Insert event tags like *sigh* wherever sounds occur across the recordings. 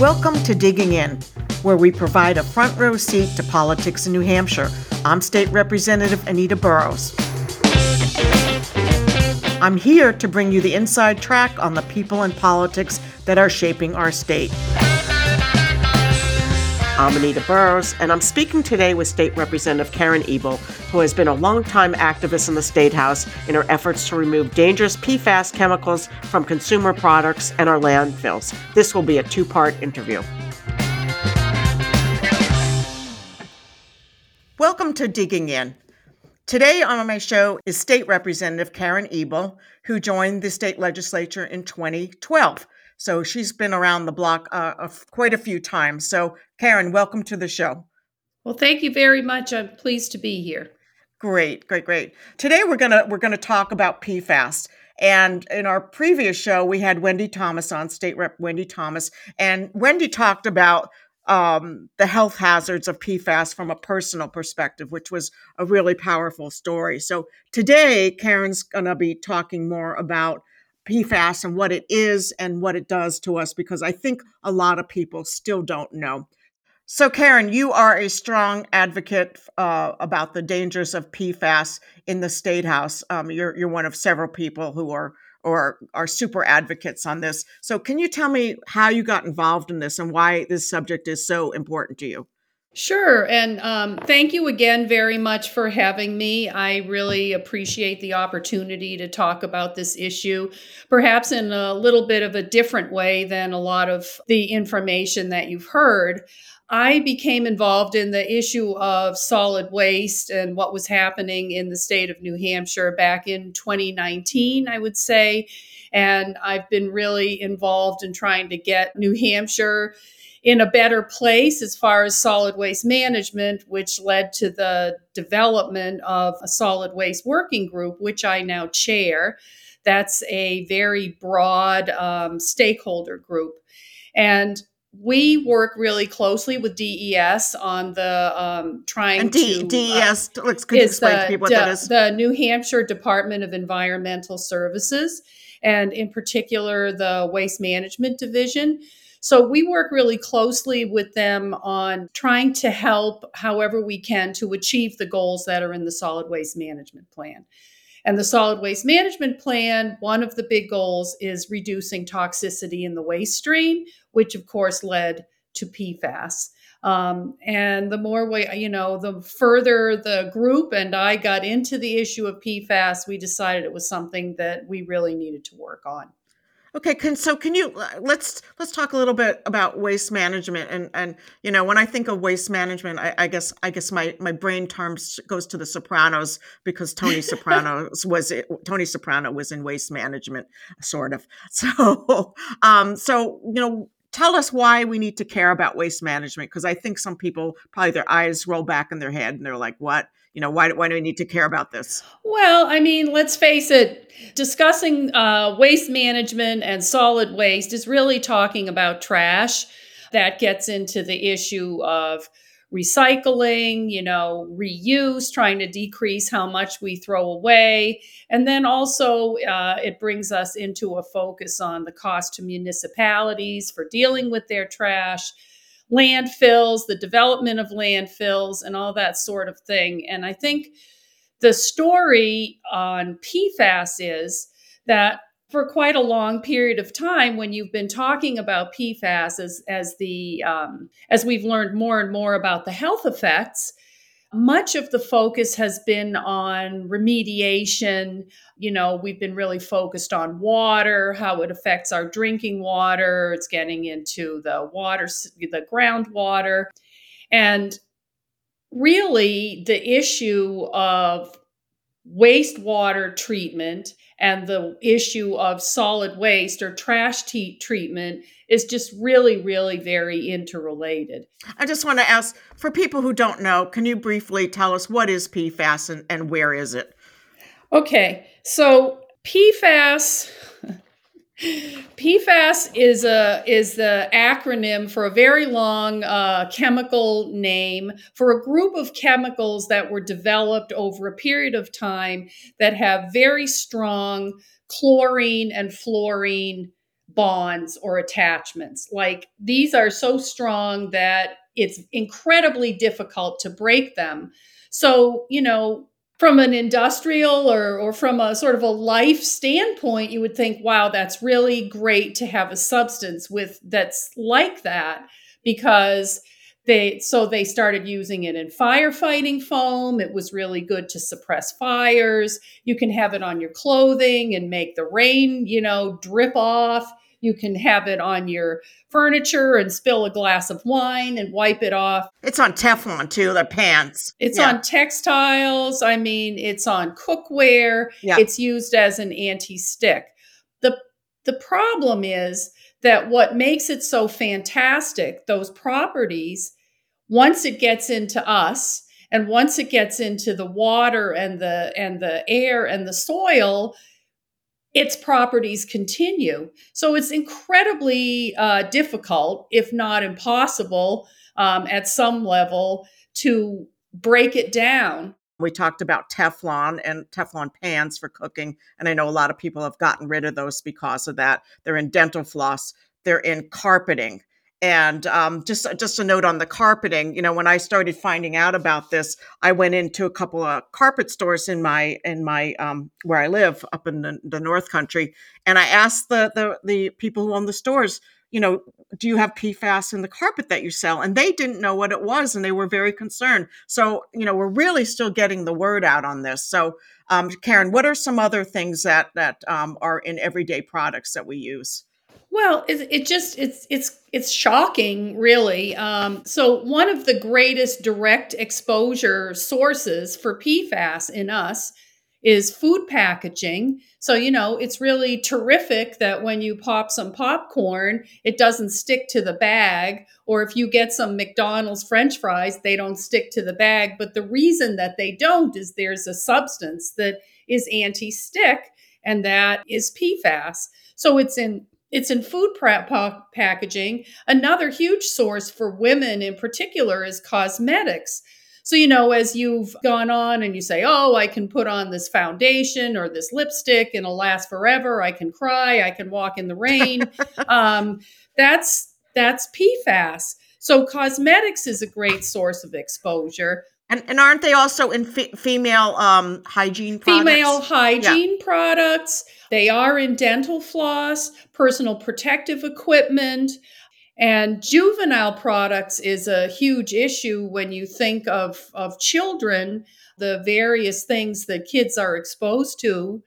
Welcome to Digging In, where we provide a front row seat to politics in New Hampshire. I'm State Representative Anita Burroughs. I'm here to bring you the inside track on the people and politics that are shaping our state. I'm Anita Burroughs, and I'm speaking today with State Representative Karen Ebel, who has been a longtime activist in the State House in her efforts to remove dangerous PFAS chemicals from consumer products and our landfills. This will be a two part interview. Welcome to Digging In. Today on my show is State Representative Karen Ebel, who joined the state legislature in 2012. So she's been around the block uh, quite a few times. So, Karen, welcome to the show. Well, thank you very much. I'm pleased to be here. Great, great, great. Today we're gonna we're gonna talk about PFAS. And in our previous show, we had Wendy Thomas on, State Rep Wendy Thomas, and Wendy talked about um, the health hazards of PFAS from a personal perspective, which was a really powerful story. So today, Karen's going to be talking more about PFAS and what it is and what it does to us because I think a lot of people still don't know. So, Karen, you are a strong advocate uh, about the dangers of PFAS in the state house. Um, you're you're one of several people who are or are super advocates on this. So, can you tell me how you got involved in this and why this subject is so important to you? Sure. And um, thank you again very much for having me. I really appreciate the opportunity to talk about this issue, perhaps in a little bit of a different way than a lot of the information that you've heard. I became involved in the issue of solid waste and what was happening in the state of New Hampshire back in 2019, I would say. And I've been really involved in trying to get New Hampshire in a better place as far as solid waste management, which led to the development of a solid waste working group, which I now chair. That's a very broad um, stakeholder group. And we work really closely with DES on the um, trying and D- to DES. Uh, let's could you explain the, to people what that is? The New Hampshire Department of Environmental Services, and in particular the Waste Management Division. So we work really closely with them on trying to help however we can to achieve the goals that are in the solid waste management plan. And the solid waste management plan, one of the big goals is reducing toxicity in the waste stream, which of course led to PFAS. Um, and the more we, you know, the further the group and I got into the issue of PFAS, we decided it was something that we really needed to work on. Okay, can so can you uh, let's let's talk a little bit about waste management and and you know when I think of waste management, I, I guess I guess my my brain terms goes to the Sopranos because Tony Soprano *laughs* was Tony Soprano was in waste management, sort of. *laughs* So um so you know tell us why we need to care about waste management because I think some people probably their eyes roll back in their head and they're like, what? You know, why, why do we need to care about this? Well, I mean, let's face it, discussing uh, waste management and solid waste is really talking about trash. That gets into the issue of recycling, you know, reuse, trying to decrease how much we throw away. And then also, uh, it brings us into a focus on the cost to municipalities for dealing with their trash, landfills, the development of landfills, and all that sort of thing. And I think the story on PFAS is that for quite a long period of time when you've been talking about PFAS as as the um, as we've learned more and more about the health effects, much of the focus has been on remediation. You know, we've been really focused on water, how it affects our drinking water. It's getting into the water, the groundwater, and really the issue of wastewater treatment and the issue of solid waste or trash t- treatment is just really, really very interrelated. I just want to ask for people who don't know, can you briefly tell us what is PFAS and, and where is it? Okay, so PFAS PFAS is a is the acronym for a very long uh, chemical name for a group of chemicals that were developed over a period of time that have very strong chlorine and fluorine bonds or attachments. Like these are so strong that it's incredibly difficult to break them. So, you know, from an industrial or, or from a sort of a life standpoint, you would think, wow, that's really great to have a substance with that's like that because they so they started using it in firefighting foam. It was really good to suppress fires. You can have it on your clothing and make the rain you know drip off you can have it on your furniture and spill a glass of wine and wipe it off. It's on Teflon too, the pants. It's yeah. on textiles. I mean, it's on cookware. Yeah. It's used as an anti-stick. The the problem is that what makes it so fantastic, those properties, once it gets into us and once it gets into the water and the and the air and the soil, its properties continue. So it's incredibly uh, difficult, if not impossible, um, at some level to break it down. We talked about Teflon and Teflon pans for cooking. And I know a lot of people have gotten rid of those because of that. They're in dental floss, they're in carpeting. And um, just just a note on the carpeting. You know, when I started finding out about this, I went into a couple of carpet stores in my in my um, where I live up in the, the North Country, and I asked the, the the people who own the stores, you know, do you have PFAS in the carpet that you sell? And they didn't know what it was, and they were very concerned. So, you know, we're really still getting the word out on this. So, um, Karen, what are some other things that that um, are in everyday products that we use? Well, it, it, just it's it's it's shocking, really. Um, so one of the greatest direct exposure sources for PFAS in us is food packaging. So you know it's really terrific that when you pop some popcorn, it doesn't stick to the bag, or if you get some McDonald's French fries, they don't stick to the bag. But the reason that they don't is there's a substance that is anti-stick, and that is PFAS. So it's in it's in food prep packaging. Another huge source for women in particular is cosmetics. So, you know, as you've gone on and you say, oh, I can put on this foundation or this lipstick and it'll last forever. I can cry. I can walk in the rain. *laughs* um, that's that's PFAS. So, cosmetics is a great source of exposure. And, and aren't they also in female um, hygiene products? Female hygiene yeah. products. They are in dental floss, personal protective equipment, and juvenile products is a huge issue when you think of, of children, the various things that kids are exposed to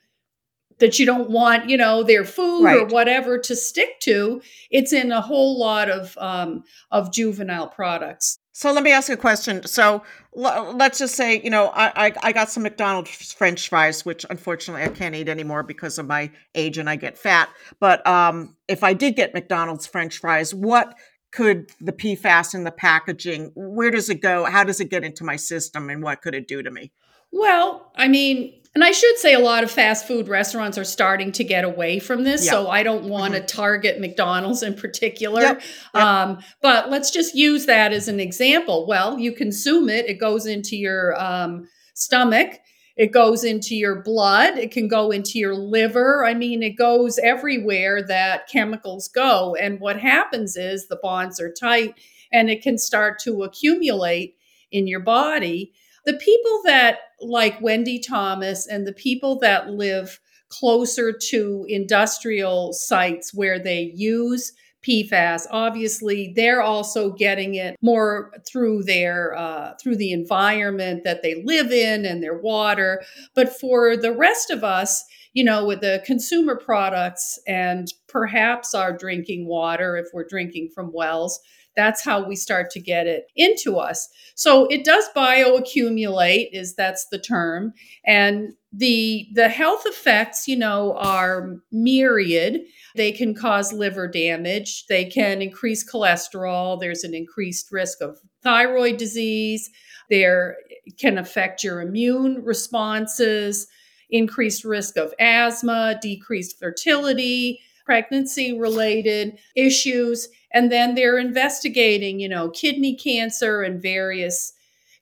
that you don't want, you know, their food right. or whatever to stick to. It's in a whole lot of um, of juvenile products. So let me ask you a question. So l- let's just say, you know, I, I, I got some McDonald's French fries, which unfortunately I can't eat anymore because of my age and I get fat. But um, if I did get McDonald's French fries, what could the PFAS in the packaging? Where does it go? How does it get into my system, and what could it do to me? Well, I mean, and I should say a lot of fast food restaurants are starting to get away from this. So I don't want to mm-hmm. target McDonald's in particular. Yep. Yep. Um, but let's just use that as an example. Well, you consume it, it goes into your um, stomach. It goes into your blood. It can go into your liver. I mean, it goes everywhere that chemicals go. And what happens is the bonds are tight and it can start to accumulate in your body the people that like Wendy Thomas and the people that live closer to industrial sites where they use PFAS. Obviously, they're also getting it more through their uh, through the environment that they live in and their water. But for the rest of us, you know, with the consumer products and perhaps our drinking water, if we're drinking from wells, that's how we start to get it into us. So it does bioaccumulate, is that's the term. And the the health effects, you know, are myriad. They can cause liver damage, they can increase cholesterol, there's an increased risk of thyroid disease, there can affect your immune responses, increased risk of asthma, decreased fertility, pregnancy related issues and then they're investigating you know kidney cancer and various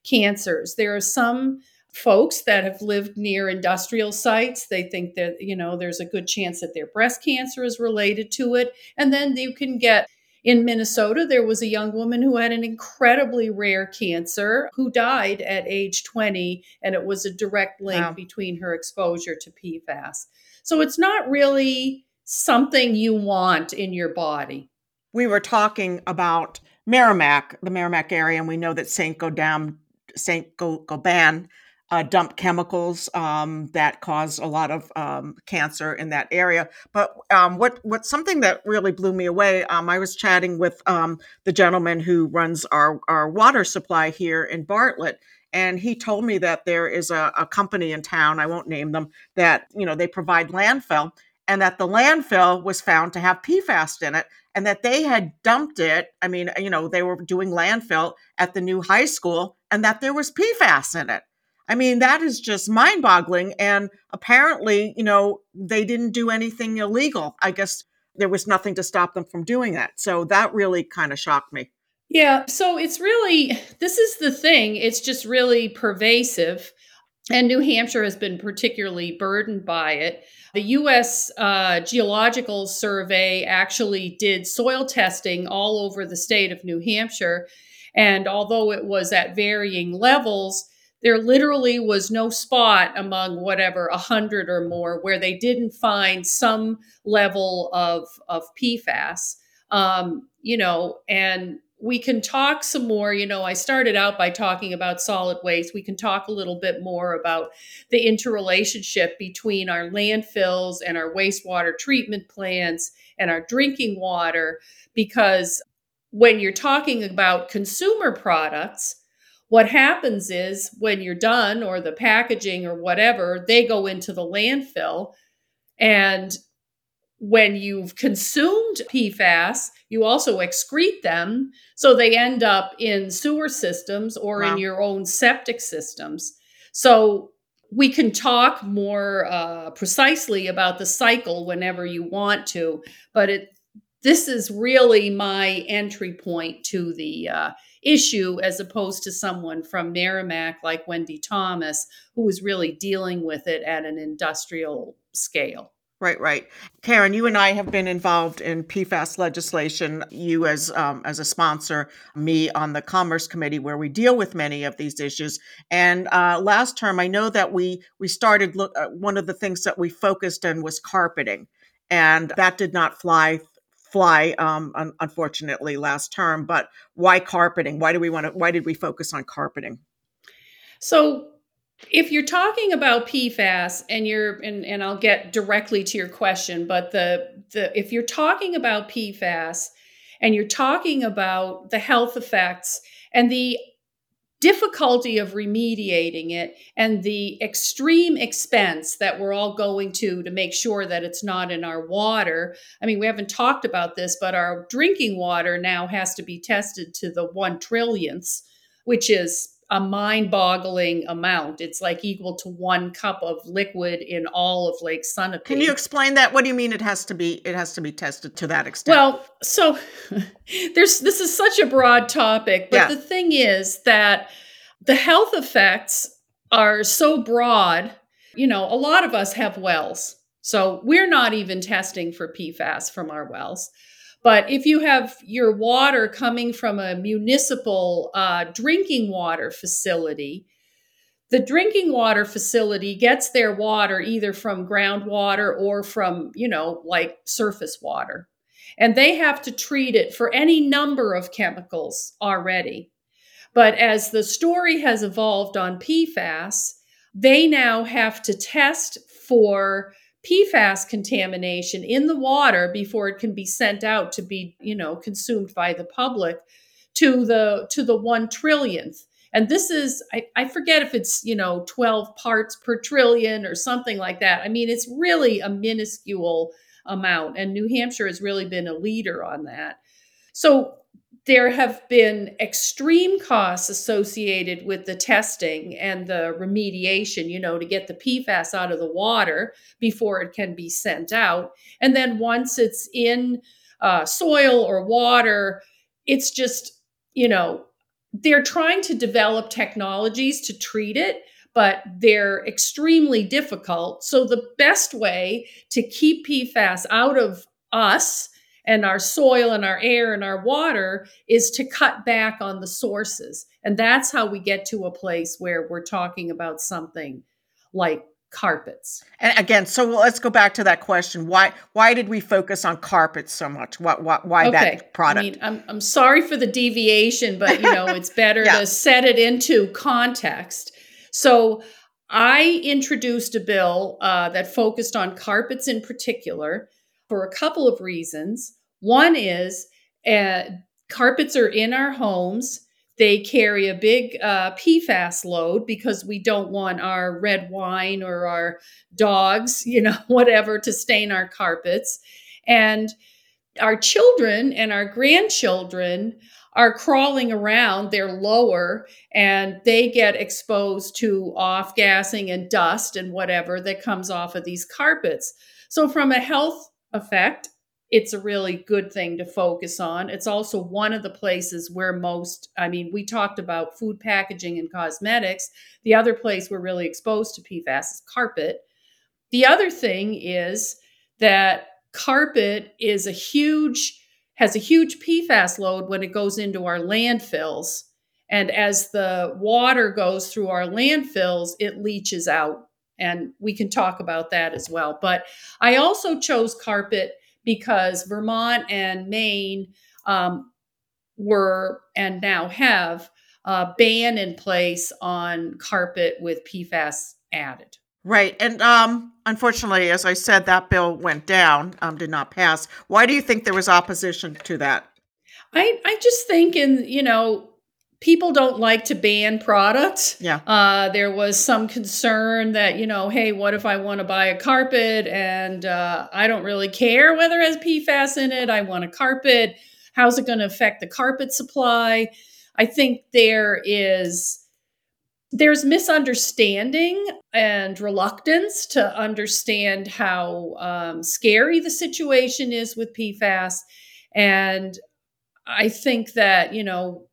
cancers there are some folks that have lived near industrial sites. They think that, you know, there's a good chance that their breast cancer is related to it. And then you can get in Minnesota, there was a young woman who had an incredibly rare cancer who died at age 20, and it was a direct link wow. between her exposure to PFAS. So it's not really something you want in your body. We were talking about Merrimack, the Merrimack area, and we know that St. Gaudens, St. Gobain uh, dump chemicals um, that cause a lot of um, cancer in that area. But um, what what something that really blew me away, um, I was chatting with um, the gentleman who runs our our water supply here in Bartlett, and he told me that there is a, a company in town. I won't name them that you know they provide landfill, and that the landfill was found to have PFAS in it, and that they had dumped it. I mean, you know, they were doing landfill at the new high school, and that there was PFAS in it. I mean, that is just mind boggling. And apparently, you know, they didn't do anything illegal. I guess there was nothing to stop them from doing that. So that really kind of shocked me. Yeah. So it's really, this is the thing, it's just really pervasive. And New Hampshire has been particularly burdened by it. The US uh, Geological Survey actually did soil testing all over the state of New Hampshire. And although it was at varying levels, there literally was no spot among whatever a hundred or more where they didn't find some level of of PFAS. Um, you know, and we can talk some more. You know, I started out by talking about solid waste. We can talk a little bit more about the interrelationship between our landfills and our wastewater treatment plants and our drinking water, because when you're talking about consumer products, what happens is when you're done or the packaging or whatever, they go into the landfill. And when you've consumed PFAS, you also excrete them. So they end up in sewer systems or wow. in your own septic systems. So we can talk more uh, precisely about the cycle whenever you want to, but it this is really my entry point to the uh, issue as opposed to someone from Merrimack like Wendy Thomas, who was really dealing with it at an industrial scale. Right, right. Karen, you and I have been involved in PFAS legislation. You as um, as a sponsor, me on the Commerce Committee, where we deal with many of these issues. And uh, last term, I know that we we started look. Uh, one of the things that we focused on was carpeting, and that did not fly fly um, un- unfortunately last term but why carpeting why do we want to why did we focus on carpeting so if you're talking about PFAS and you're and, and I'll get directly to your question, but the the if you're talking about PFAS and you're talking about the health effects and the difficulty of remediating it and the extreme expense that we're all going to to make sure that it's not in our water. I mean, we haven't talked about this, but our drinking water now has to be tested to the one trillionth, which is a mind boggling amount. It's like equal to one cup of liquid in all of Lake Sunapee. Can you explain that? What do you mean it has to be it has to be tested to that extent? Well, so *laughs* there's this is such a broad topic, but yeah. the thing is that the health effects are so broad. You know, a lot of us have wells. So we're not even testing for PFAS from our wells. But if you have your water coming from a municipal uh, drinking water facility, the drinking water facility gets their water either from groundwater or from, you know, like surface water. And they have to treat it for any number of chemicals already. But as the story has evolved on PFAS, they now have to test for PFAS contamination in the water before it can be sent out to be, you know, consumed by the public to the to the one trillionth. And this is I, I forget if it's, you know, 12 parts per trillion or something like that. I mean, it's really a minuscule amount. And New Hampshire has really been a leader on that. So there have been extreme costs associated with the testing and the remediation, you know, to get the PFAS out of the water before it can be sent out. And then once it's in uh, soil or water, it's just, you know, they're trying to develop technologies to treat it, but they're extremely difficult. So, the best way to keep PFAS out of us and our soil and our air and our water is to cut back on the sources. And that's how we get to a place where we're talking about something like carpets. And again, so let's go back to that question. Why why did we focus on carpets so much? Why why, why okay. that product? I mean, I'm I'm sorry for the deviation, but you know, it's better *laughs* yeah. to set it into context. So I introduced a bill uh, that focused on carpets in particular for a couple of reasons. One is uh, carpets are in our homes they carry a big uh, PFAS load because we don't want our red wine or our dogs, *laughs* you know, whatever, to stain our carpets. And our children and our grandchildren are crawling around, they're lower, and they get exposed to off gassing and dust and whatever that comes off of these carpets. So, from a health effect, it's a really good thing to focus on. It's also one of the places where most, I mean, we talked about food packaging and cosmetics. The other place we're really exposed to PFAS is carpet. The other thing is that carpet is a huge, has a huge PFAS load when it goes into our landfills. And as the water goes through our landfills, it leaches out. And we can talk about that as well. But I also chose carpet because Vermont and Maine um, were and now have a ban in place on carpet with PFAS added. Right. And um, unfortunately, as I said, that bill went down, um, did not pass. Why do you think there was opposition to that? I, I just think in, you know, people don't like to ban products. Yeah. Uh, there was some concern that, you know, hey, what if I want to buy a carpet and uh, I don't really care whether it has PFAS in it? I want a carpet. How's it going to affect the carpet supply? I think there is there's misunderstanding and reluctance to understand how um, scary the situation is with PFAS. And I think that, you know,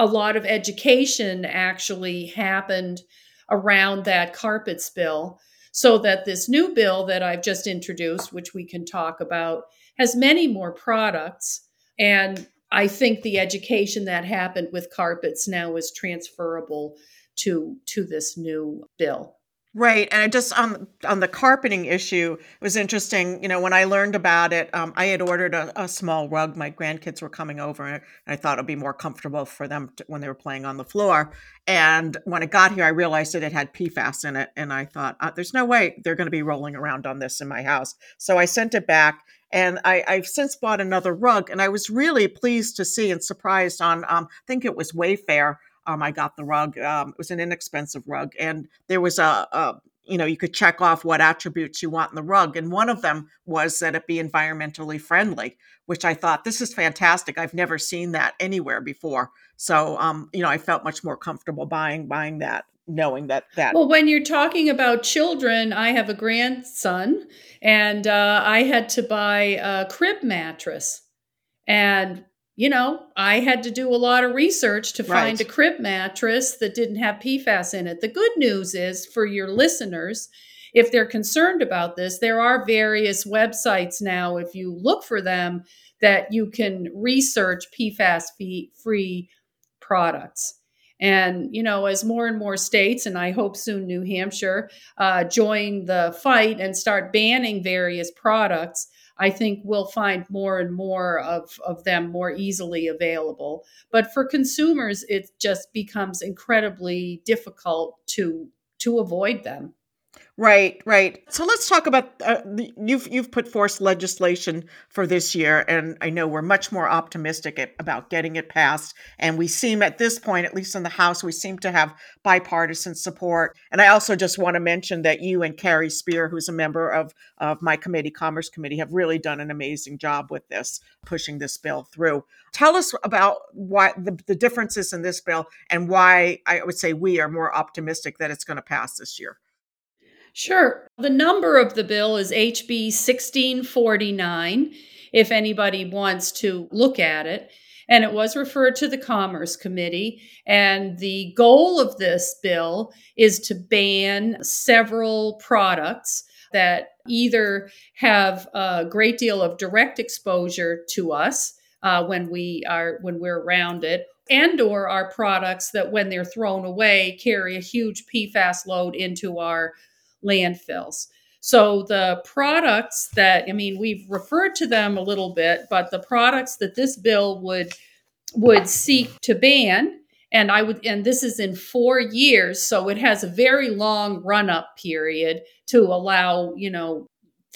a lot of education actually happened around that carpet spill so that this new bill that I've just introduced, which we can talk about, has many more products. And I think the education that happened with carpets now is transferable to, to this new bill. Right, and I just on on the carpeting issue, it was interesting. You know, when I learned about it, um, I had ordered a, a, small rug. My grandkids were coming over, and I thought it'd be more comfortable for them to, when they were playing on the floor. And when it got here, I realized that it had PFAS in it, and I thought, uh, "There's no way they're going to be rolling around on this in my house." So I sent it back, and I, have since bought another rug, and I was really pleased to see and surprised on. Um, I think it was Wayfair um, I got the rug. Um, it was an inexpensive rug, and there was a, a, you know, you could check off what attributes you want in the rug, and one of them was that it be environmentally friendly, which I thought this is fantastic. I've never seen that anywhere before, so um, you know, I felt much more comfortable buying buying that knowing that that well when you're talking about children i have a grandson and uh, i had to buy a crib mattress and you know, I had to do a lot of research to find right. a crib mattress that didn't have PFAS in it. The good news is for your listeners, if they're concerned about this, there are various websites now, if you look for them, that you can research PFAS free products. And, you know, as more and more states, and I hope soon New Hampshire, uh, join the fight and start banning various products, I think we'll find more and more of, of them more easily available. But for consumers, it just becomes incredibly difficult to to avoid them. Right, right. So let's talk about uh, you've you've put forth legislation for this year, and I know we're much more optimistic at, about getting it passed. And we seem at this point, at least in the House, we seem to have bipartisan support. And I also just want to mention that you and Carrie Spear, who's a member of of my committee, Commerce Committee, have really done an amazing job with this, pushing this bill through. Tell us about why the, the differences in this bill and why I would say we are more optimistic that it's going to pass this year. Sure. The number of the bill is HB 1649, if anybody wants to look at it. and it was referred to the Commerce Committee. And the goal of this bill is to ban several products that either have a great deal of direct exposure to us uh, when we are when we're around it and or are products that when they're thrown away carry a huge pfas load into our landfills so the products that I mean we've referred to them a little bit, but the products that this bill would would seek to ban and I would and this is in 4 years, so it has a very long run-up period to allow, you know,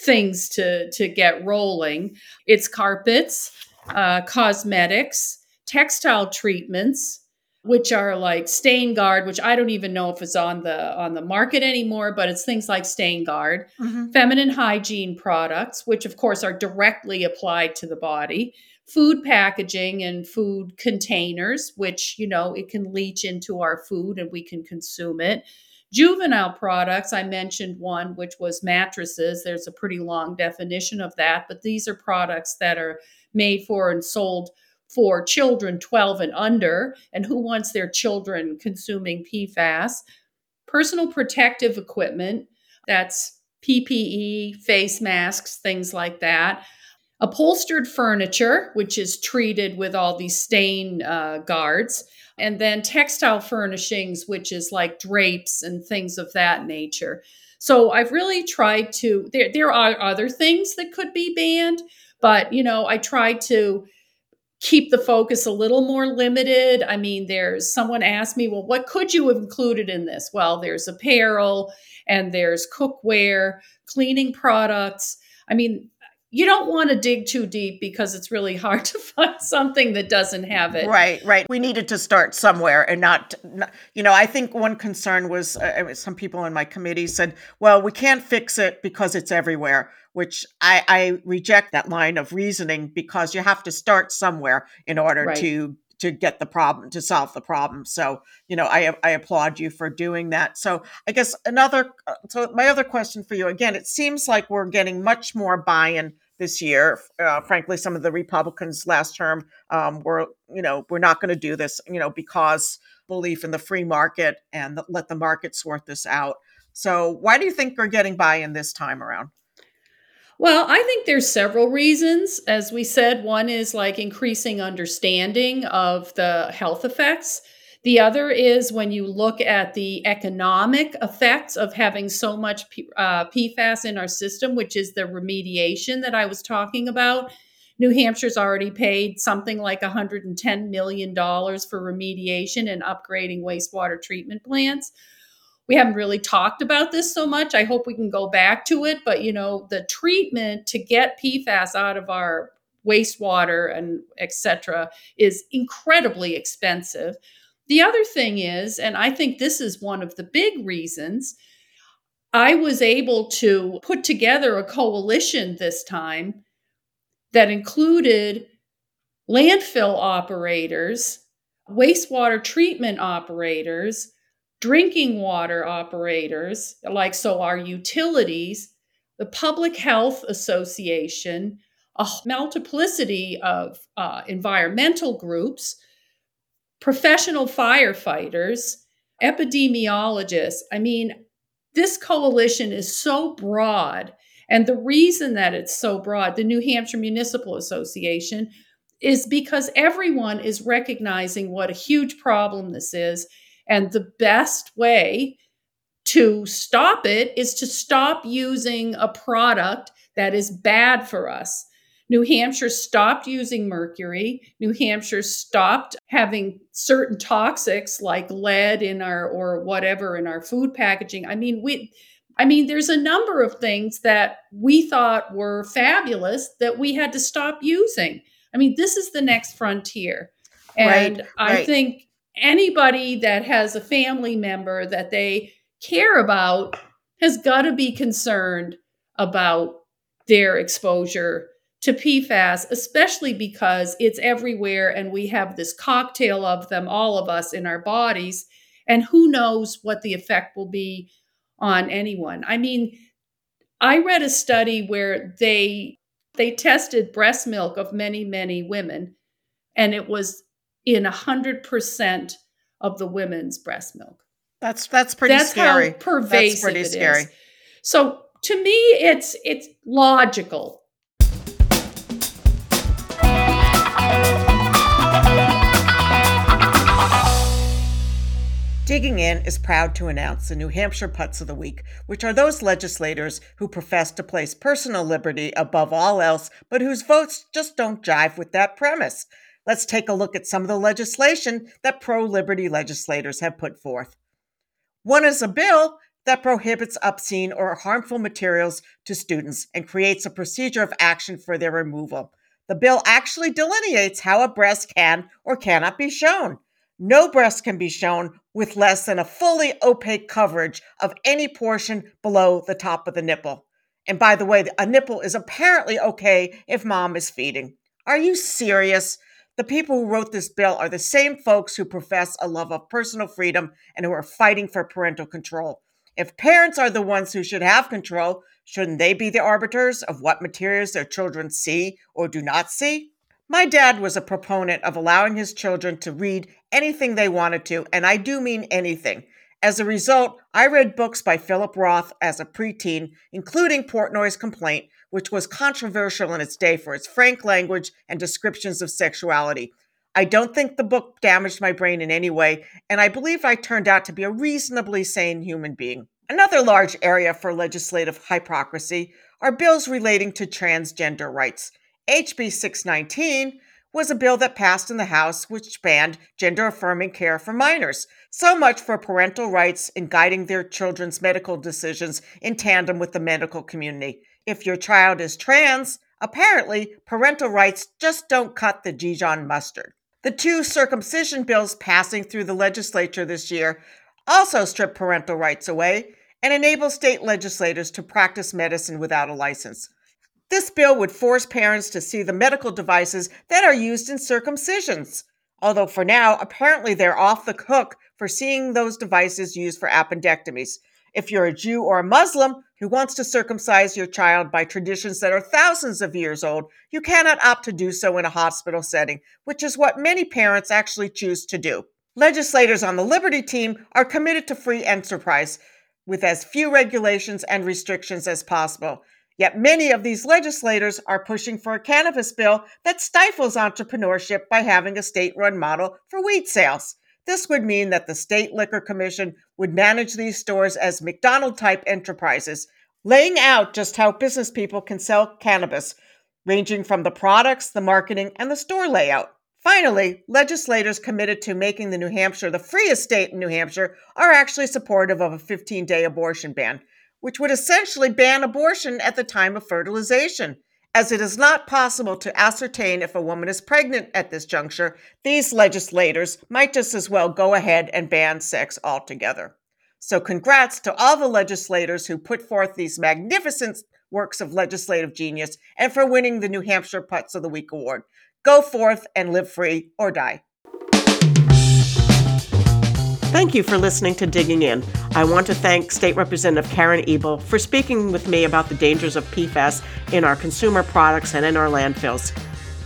things to to get rolling. It's carpets, uh, cosmetics, textile treatments, which are like stain guard which I don't even know if it's on the on the market anymore, but it's things like StainGuard, mm-hmm. feminine hygiene products, which of course are directly applied to the body, food packaging and food containers, which you know it can leach into our food and we can consume it. Juvenile products, I mentioned one, which was mattresses. There's a pretty long definition of that, but these are products that are made for and sold for children 12 and under, and who wants their children consuming PFAS. Personal protective equipment, that's PPE, face masks, things like that. Upholstered furniture, which is treated with all these stain uh, guards. And then textile furnishings, which is like drapes and things of that nature. So I've really tried to, there, there are other things that could be banned, but, you know, I try to keep the focus a little more limited. I mean, there's someone asked me, well, what could you have included in this? Well, there's apparel and there's cookware, cleaning products. I mean, you don't want to dig too deep because it's really *laughs* hard to find something that doesn't have it. Right, right. We needed to start somewhere and not, not you know, I think one concern was uh, some people in my committee said, well, we can't fix it because it's everywhere which I, I reject that line of reasoning because you have to start somewhere in order right. to to get the problem to solve the problem. So you know i i applaud you for doing that. So i guess another uh, so my other question for you again it seems like we're getting much more buy-in this year. Uh, frankly some of the republicans last term um, were you know we're not going to do this you know because belief in the free market and the, let the market sort this out. So why do you think we're getting buy-in this time around well, I think there's several reasons. As we said, one is like increasing understanding of the health effects. The other is when you look at the economic effects of having so much P- uh, PFAS in our system, which is the remediation that I was talking about. New Hampshire's already paid something like $110 million for remediation and upgrading wastewater treatment plants we haven't really talked about this so much. I hope we can go back to it. But, you know, the treatment to get PFAS out of our wastewater and etc. is incredibly expensive. The other thing is, and I think this is one of the big reasons, I was able to put together a coalition this time that included landfill operators, wastewater treatment operators, drinking water operators, like so our utilities, the Public Health Association, a multiplicity of uh, environmental groups, professional firefighters, epidemiologists. I mean, this coalition is so broad. And the reason that it's so broad, the New Hampshire Municipal Association, is because everyone is recognizing what a huge problem this is and the best way to stop it is to stop using a product that is bad for us. New Hampshire stopped using mercury. New Hampshire stopped having certain toxics like lead in our or whatever in our food packaging. I mean, we I mean, there's a number of things that we thought were fabulous that we had to stop using. I mean, this is the next frontier. And right, I right. think anybody that has a family member that they care about has got to be concerned about their exposure to PFAS, especially because it's everywhere and we have this cocktail of them, all of us in our bodies. And who knows what the effect will be on anyone. I mean, I read a study where they they tested breast milk of many many women and it was in 100% of the women's breast milk. That's that's pretty That's scary. how pervasive That's pretty scary. is. So to me, it's it's logical. Digging In is proud to announce the New Hampshire Putz of the Week, which are those legislators who profess to place personal liberty above all else, but whose votes just don't jive with that premise. Let's take a look at some of the legislation that pro liberty legislators have put forth. One is a bill that prohibits obscene or harmful materials to students and creates a procedure of action for their removal. The bill actually delineates how a breast can or cannot be shown. No breast can be shown with less than a fully opaque coverage of any portion below the top of the nipple. And by the way, a nipple is apparently okay if mom is feeding. Are you serious? The people who wrote this bill are the same folks who profess a love of personal freedom and who are fighting for parental control. If parents are the ones who should have control, shouldn't they be the arbiters of what materials their children see or do not see? My dad was a proponent of allowing his children to read anything they wanted to, and I do mean anything. As a result, I read books by Philip Roth as a preteen, including Portnoy's Complaint, which was controversial in its day for its frank language and descriptions of sexuality. I don't think the book damaged my brain in any way, and I believe I turned out to be a reasonably sane human being. Another large area for legislative hypocrisy are bills relating to transgender rights. HB 619 was a bill that passed in the House which banned gender affirming care for minors. So much for parental rights in guiding their children's medical decisions in tandem with the medical community. If your child is trans, apparently parental rights just don't cut the Dijon mustard. The two circumcision bills passing through the legislature this year also strip parental rights away and enable state legislators to practice medicine without a license. This bill would force parents to see the medical devices that are used in circumcisions. Although for now, apparently they're off the hook for seeing those devices used for appendectomies. If you're a Jew or a Muslim who wants to circumcise your child by traditions that are thousands of years old, you cannot opt to do so in a hospital setting, which is what many parents actually choose to do. Legislators on the Liberty team are committed to free enterprise with as few regulations and restrictions as possible. Yet many of these legislators are pushing for a cannabis bill that stifles entrepreneurship by having a state run model for weed sales. This would mean that the State Liquor Commission would manage these stores as McDonald type enterprises, laying out just how business people can sell cannabis, ranging from the products, the marketing, and the store layout. Finally, legislators committed to making the New Hampshire the freest state in New Hampshire are actually supportive of a 15 day abortion ban which would essentially ban abortion at the time of fertilization. As it is not possible to ascertain if a woman is pregnant at this juncture, these legislators might just as well go ahead and ban sex altogether. So, congrats to all the legislators who put forth these magnificent works of legislative genius and for winning the New Hampshire Putz of the Week award. Go forth and live free or die. Thank you for listening to Digging In. I want to thank State Representative Karen Ebel for speaking with me about the dangers of PFAS in our consumer products and in our landfills.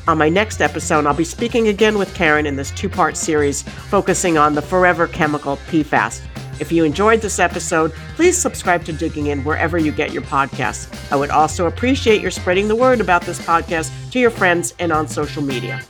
On my next episode, I'll be speaking again with Karen in this two part series focusing on the forever chemical PFAS. If you enjoyed this episode, please subscribe to Digging In wherever you get your podcasts. I would also appreciate your spreading the word about this podcast to your friends and on social media.